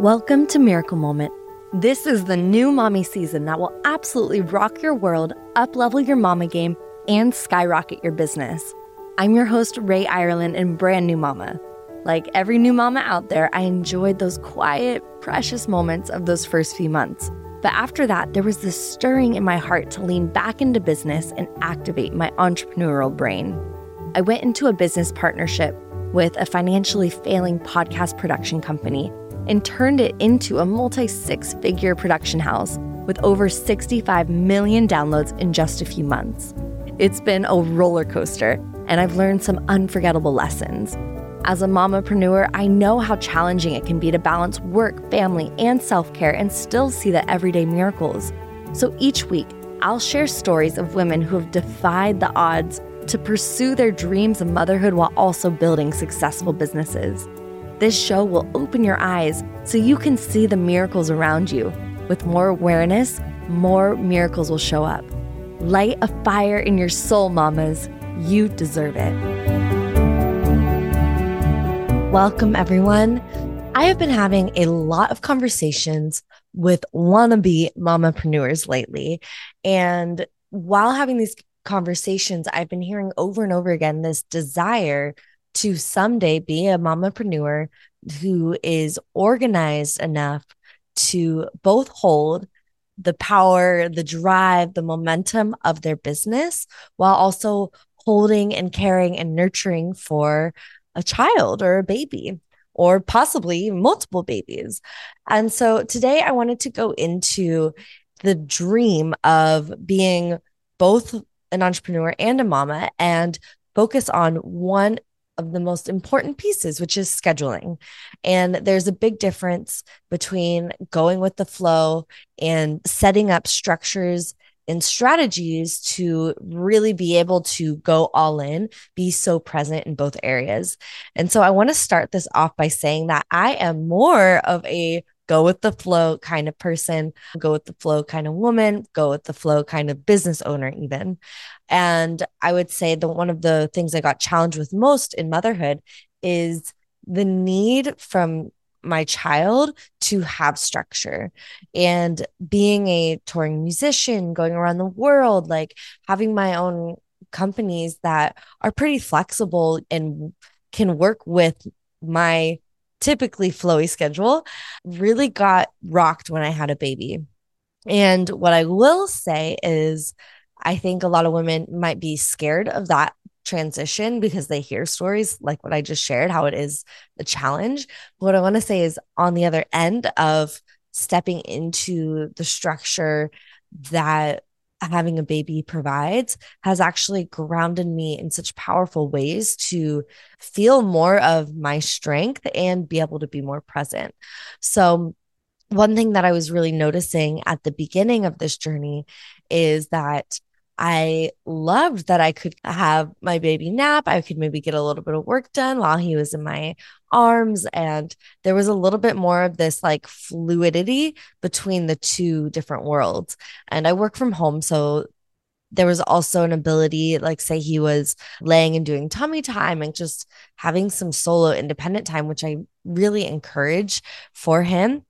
Welcome to Miracle Moment. This is the new mommy season that will absolutely rock your world, uplevel your mama game, and skyrocket your business. I'm your host, Rae Irelan, and brand new mama. Like every new mama out there, I enjoyed those quiet, precious moments of those first few months. But after that, there was this stirring in my heart to lean back into business and activate my entrepreneurial brain. I went into a business partnership with a financially failing podcast production company and turned it into a multi six figure production house with over 65 million downloads in just a few months. It's been a roller coaster, and I've learned some unforgettable lessons. As a mompreneur, I know how challenging it can be to balance work, family, and self care and still see the everyday miracles. So each week, I'll share stories of women who have defied the odds to pursue their dreams of motherhood while also building successful businesses. This show will open your eyes so you can see the miracles around you. With more awareness, more miracles will show up. Light a fire in your soul, mamas. You deserve it. Welcome, everyone. I have been having a lot of conversations with wannabe mamapreneurs lately. And while having these conversations, I've been hearing over and over again this desire to someday be a mamapreneur who is organized enough to both hold the power, the drive, the momentum of their business while also holding and caring and nurturing for a child or a baby or possibly multiple babies. And so today I wanted to go into the dream of being both an entrepreneur and a mama and focus on one of the most important pieces, which is scheduling. And there's a big difference between going with the flow and setting up structures and strategies to really be able to go all in, be so present in both areas. And so I want to start this off by saying that I am more of a go with the flow kind of person, go with the flow kind of woman, go with the flow kind of business owner, even. And I would say that one of the things I got challenged with most in motherhood is the need from my child to have structure and being a touring musician, going around the world, like having my own companies that are pretty flexible and can work with my typically flowy schedule really got rocked when I had a baby. And what I will say is, I think a lot of women might be scared of that transition because they hear stories like what I just shared, how it is a challenge. But what I want to say is, on the other end of stepping into the structure that having a baby provides has actually grounded me in such powerful ways to feel more of my strength and be able to be more present. So, one thing that I was really noticing at the beginning of this journey is that I loved that I could have my baby nap. I could maybe get a little bit of work done while he was in my arms. And there was a little bit more of this like fluidity between the two different worlds. And I work from home. So there was also an ability, like, say he was laying and doing tummy time and just having some solo independent time, which I really encourage for him.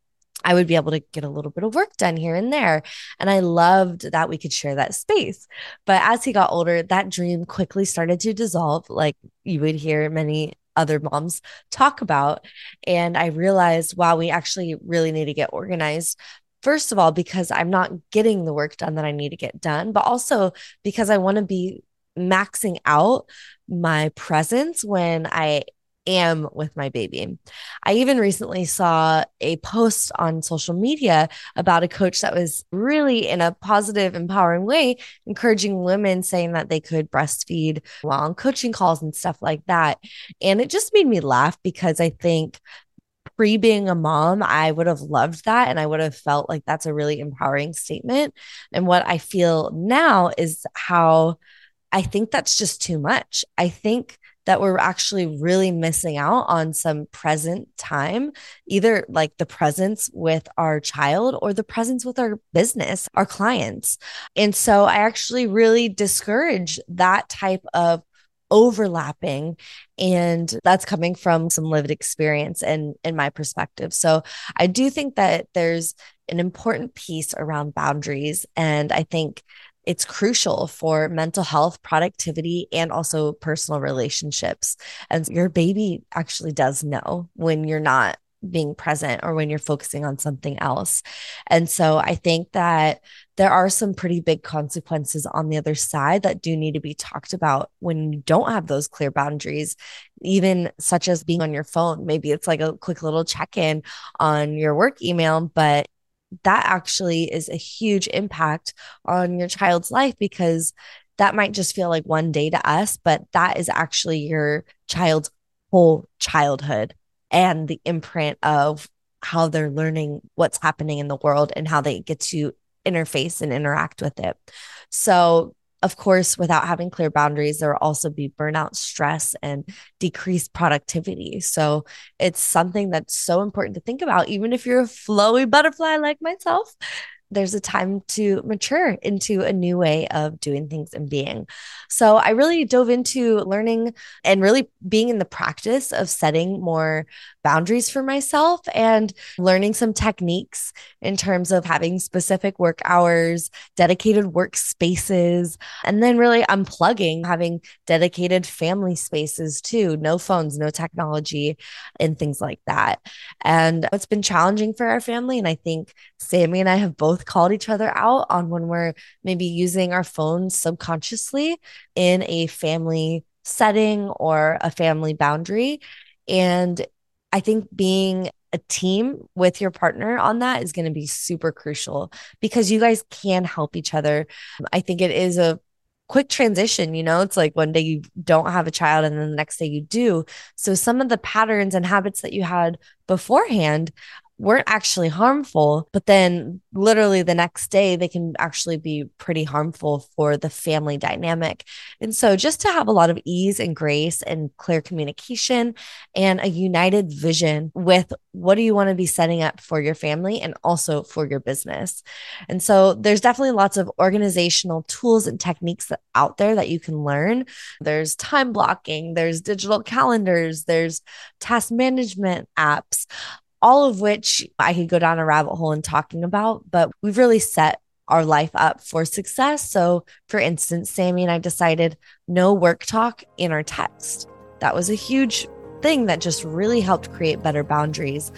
I would be able to get a little bit of work done here and there. And I loved that we could share that space. But as he got older, that dream quickly started to dissolve, like you would hear many other moms talk about. And I realized, wow, we actually really need to get organized. First of all, because I'm not getting the work done that I need to get done, but also because I want to be maxing out my presence when I am with my baby. I even recently saw a post on social media about a coach that was really in a positive, empowering way, encouraging women saying that they could breastfeed while on coaching calls and stuff like that. And it just made me laugh because I think pre being a mom, I would have loved that. And I would have felt like that's a really empowering statement. And what I feel now is how I think that's just too much. I think that we're actually really missing out on some present time, either like the presence with our child or the presence with our business, our clients. And so I actually really discourage that type of overlapping and that's coming from some lived experience and in my perspective so i do think that there's an important piece around boundaries and i think it's crucial for mental health, productivity, and also personal relationships. And your baby actually does know when you're not being present or when you're focusing on something else. And so I think that there are some pretty big consequences on the other side that do need to be talked about when you don't have those clear boundaries, even such as being on your phone. Maybe it's like a quick little check in on your work email, but that actually is a huge impact on your child's life because that might just feel like one day to us, but that is actually your child's whole childhood and the imprint of how they're learning what's happening in the world and how they get to interface and interact with it. So, of course, without having clear boundaries, there will also be burnout, stress, and decreased productivity. So, it's something that's so important to think about, even if you're a flowy butterfly like myself there's a time to mature into a new way of doing things and being. So I really dove into learning and really being in the practice of setting more boundaries for myself and learning some techniques in terms of having specific work hours, dedicated workspaces, and then really unplugging, having dedicated family spaces too, no phones, no technology, and things like that. And it's been challenging for our family. And I think Sammy and I have both called each other out on when we're maybe using our phones subconsciously in a family setting or a family boundary. And I think being a team with your partner on that is going to be super crucial because you guys can help each other. I think it is a quick transition, you know, it's like one day you don't have a child and then the next day you do. So some of the patterns and habits that you had beforehand weren't actually harmful, but then literally the next day they can actually be pretty harmful for the family dynamic. And so just to have a lot of ease and grace and clear communication and a united vision with what do you want to be setting up for your family and also for your business. And so there's definitely lots of organizational tools and techniques that, out there that you can learn. There's time blocking, there's digital calendars, there's task management apps all of which I could go down a rabbit hole in talking about, but we've really set our life up for success. So, for instance, Sammy and I decided no work talk in our text. That was a huge thing that just really helped create better boundaries.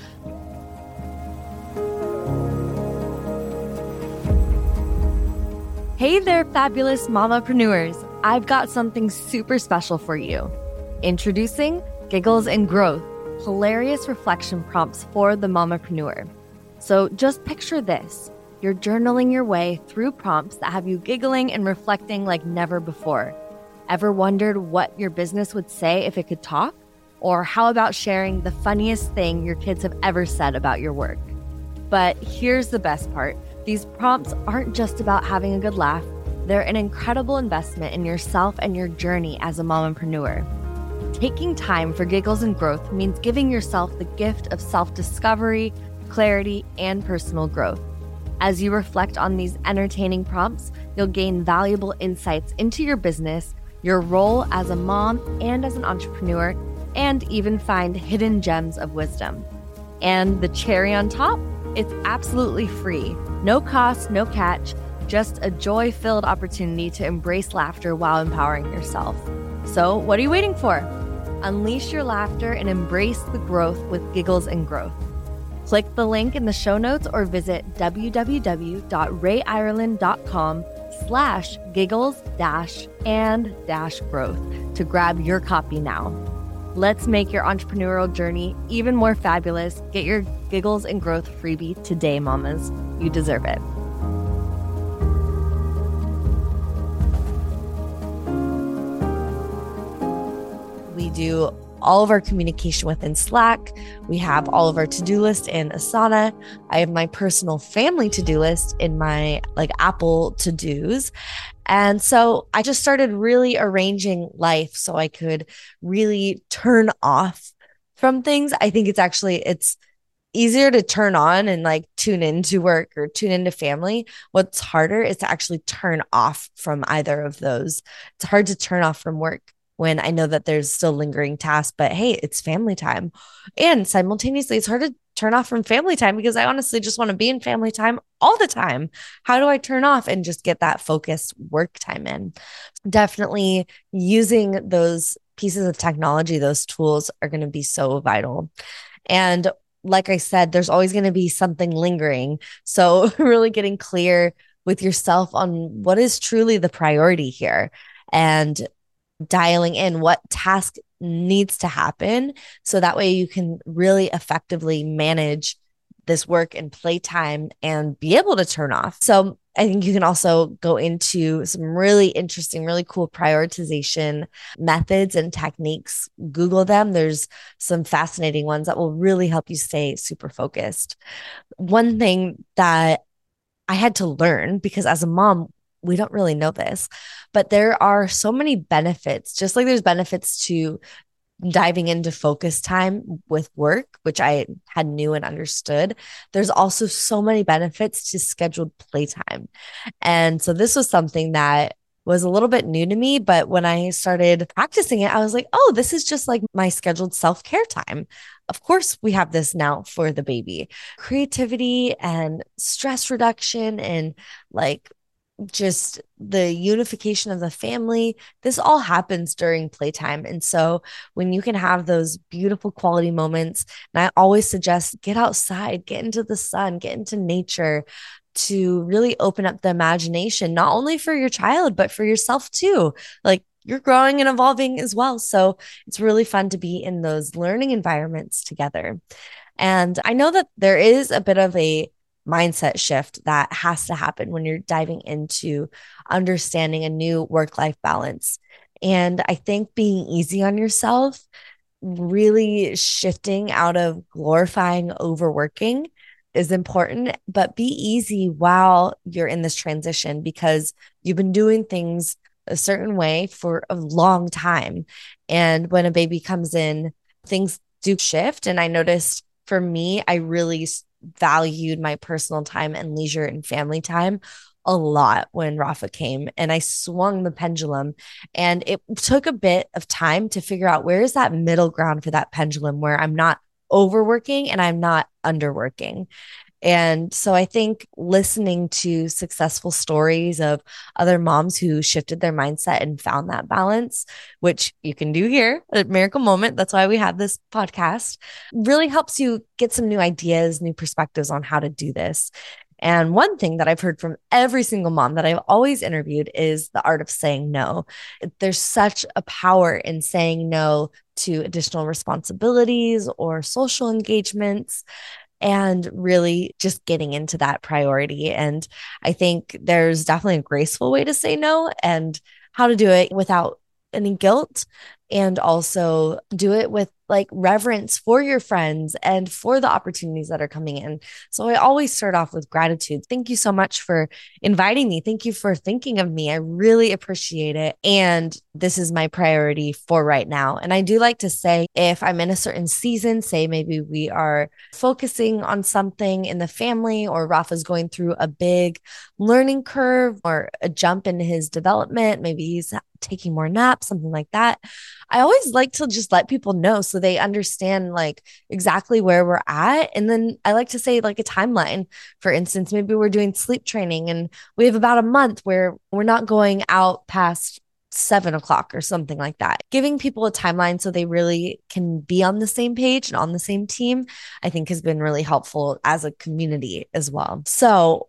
Hey there, fabulous mamapreneurs. I've got something super special for you. Introducing Giggles and Growth hilarious reflection prompts for the mamapreneur. So just picture this you're journaling your way through prompts that have you giggling and reflecting like never before. Ever wondered what your business would say if it could talk? Or how about sharing the funniest thing your kids have ever said about your work? But here's the best part these prompts aren't just about having a good laugh, they're an incredible investment in yourself and your journey as a mompreneur. Taking time for giggles and growth means giving yourself the gift of self discovery, clarity, and personal growth. As you reflect on these entertaining prompts, you'll gain valuable insights into your business, your role as a mom and as an entrepreneur, and even find hidden gems of wisdom. And the cherry on top, it's absolutely free. No cost, no catch, just a joy filled opportunity to embrace laughter while empowering yourself. So, what are you waiting for? Unleash your laughter and embrace the growth with Giggles and Growth. Click the link in the show notes or visit www.raeirelan.com slash giggles dash and dash growth to grab your copy now. Let's make your entrepreneurial journey even more fabulous. Get your Giggles and Growth freebie today, mamas. You deserve it. Do all of our communication within Slack. We have all of our to-do list in Asana. I have my personal family to-do list in my like Apple to-dos. And so I just started really arranging life so I could really turn off from things. I think it's actually it's easier to turn on and like tune into work or tune into family. What's harder is to actually turn off from either of those. It's hard to turn off from work when I know that there's still lingering tasks, but hey, it's family time. And simultaneously, it's hard to turn off from family time because I honestly just want to be in family time all the time. How do I turn off and just get that focused work time in? Definitely using those pieces of technology, those tools are going to be so vital. And like I said, there's always going to be something lingering. So, really getting clear with yourself on what is truly the priority here and dialing in what task needs to happen. So that way you can really effectively manage this work and playtime and be able to turn off. So I think you can also go into some really interesting, really cool prioritization methods and techniques. Google them. There's some fascinating ones that will really help you stay super focused. One thing that I had to learn because as a mom, we don't really know this, but there are so many benefits, just like there's benefits to diving into focus time with work, which I had knew and understood, there's also so many benefits to scheduled playtime. And so this was something that was a little bit new to me, but when I started practicing it, I was like, oh, this is just like my scheduled self care time. Of course, we have this now for the baby. Creativity and stress reduction and like just the unification of the family. This all happens during playtime. And so when you can have those beautiful quality moments, and I always suggest get outside, get into the sun, get into nature to really open up the imagination, not only for your child, but for yourself too. Like you're growing and evolving as well. So it's really fun to be in those learning environments together. And I know that there is a bit of a mindset shift that has to happen when you're diving into understanding a new work life balance. And I think being easy on yourself, really shifting out of glorifying overworking is important, but be easy while you're in this transition because you've been doing things a certain way for a long time. And when a baby comes in, things do shift. And I noticed for me, I really valued my personal time and leisure and family time a lot when Rafa came and I swung the pendulum and it took a bit of time to figure out where is that middle ground for that pendulum where I'm not overworking and I'm not underworking. And so I think listening to successful stories of other moms who shifted their mindset and found that balance, which you can do here at Miracle Moment, that's why we have this podcast, really helps you get some new ideas, new perspectives on how to do this. And one thing that I've heard from every single mom that I've always interviewed is the art of saying no. There's such a power in saying no to additional responsibilities or social engagements and really just getting into that priority. And I think there's definitely a graceful way to say no and how to do it without any guilt and also do it with like reverence for your friends and for the opportunities that are coming in. So I always start off with gratitude. Thank you so much for inviting me. Thank you for thinking of me. I really appreciate it. And this is my priority for right now. And I do like to say if I'm in a certain season, say maybe we are focusing on something in the family or Rafa's going through a big learning curve or a jump in his development, maybe he's taking more naps, something like that. I always like to just let people know so they understand like exactly where we're at. And then I like to say like a timeline. For instance, maybe we're doing sleep training and we have about a month where we're not going out past seven o'clock or something like that. Giving people a timeline so they really can be on the same page and on the same team, I think has been really helpful as a community as well. So,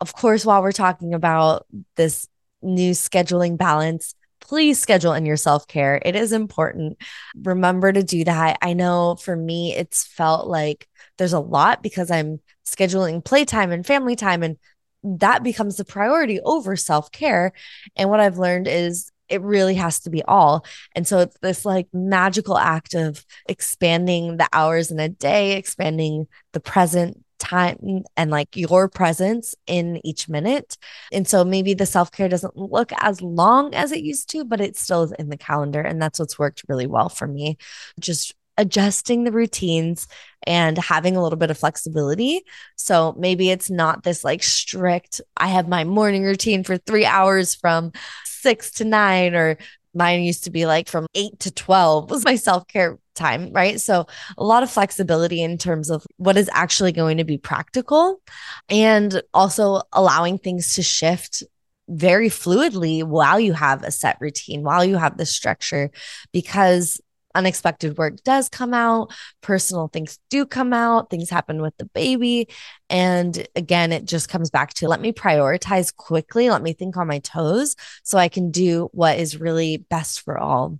of course, while we're talking about this new scheduling balance, please schedule in your self care. It is important. Remember to do that. I know for me, it's felt like there's a lot because I'm scheduling playtime and family time, and that becomes the priority over self care. And what I've learned is it really has to be all. And so it's this like magical act of expanding the hours in a day, expanding the present time and like your presence in each minute. And so maybe the self care doesn't look as long as it used to, but it still is in the calendar. And that's what's worked really well for me. Just adjusting the routines and having a little bit of flexibility. So maybe it's not this like strict, I have my morning routine for three hours from six to nine or Mine used to be like from eight to 12 was my self care time, right? So a lot of flexibility in terms of what is actually going to be practical and also allowing things to shift very fluidly while you have a set routine, while you have the structure, because unexpected work does come out, personal things do come out, things happen with the baby. And again, it just comes back to let me prioritize quickly, let me think on my toes so I can do what is really best for all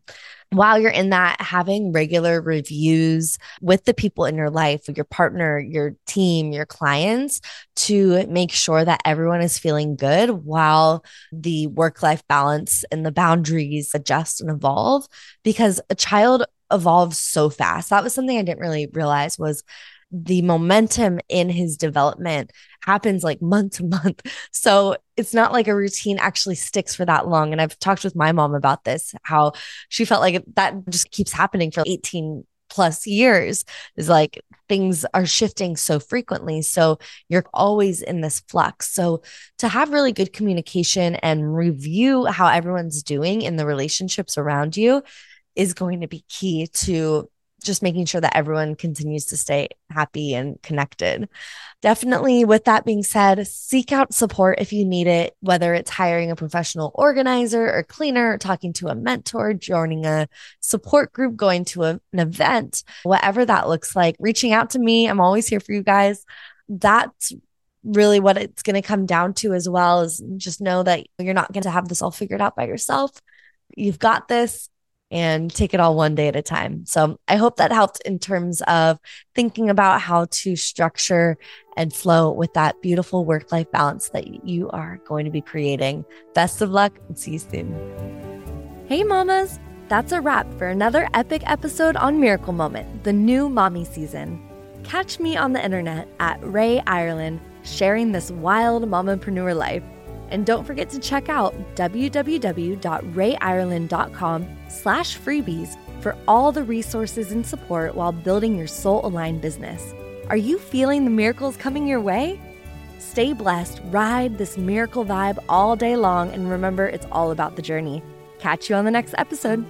while you're in that, having regular reviews with the people in your life, your partner, your team, your clients to make sure that everyone is feeling good while the work life balance and the boundaries adjust and evolve because a child evolves so fast. That was something I didn't really realize was the momentum in his development happens like month to month. So it's not like a routine actually sticks for that long. And I've talked with my mom about this, how she felt like that just keeps happening for 18 plus years is like things are shifting so frequently. So you're always in this flux. So to have really good communication and review how everyone's doing in the relationships around you is going to be key to just making sure that everyone continues to stay happy and connected. Definitely, with that being said, seek out support if you need it, whether it's hiring a professional organizer or cleaner, talking to a mentor, joining a support group, going to a, an event, whatever that looks like, reaching out to me. I'm always here for you guys. That's really what it's going to come down to as well is just know that you're not going to have this all figured out by yourself. You've got this and take it all one day at a time. So I hope that helped in terms of thinking about how to structure and flow with that beautiful work life balance that you are going to be creating. Best of luck and see you soon. Hey, mamas. That's a wrap for another epic episode on Miracle Moment, the new mommy season. Catch me on the internet at Rae Irelan, sharing this wild mompreneur life. And don't forget to check out www.raeirelan.com slash freebies for all the resources and support while building your soul-aligned business. Are you feeling the miracles coming your way? Stay blessed, ride this miracle vibe all day long, and remember, it's all about the journey. Catch you on the next episode.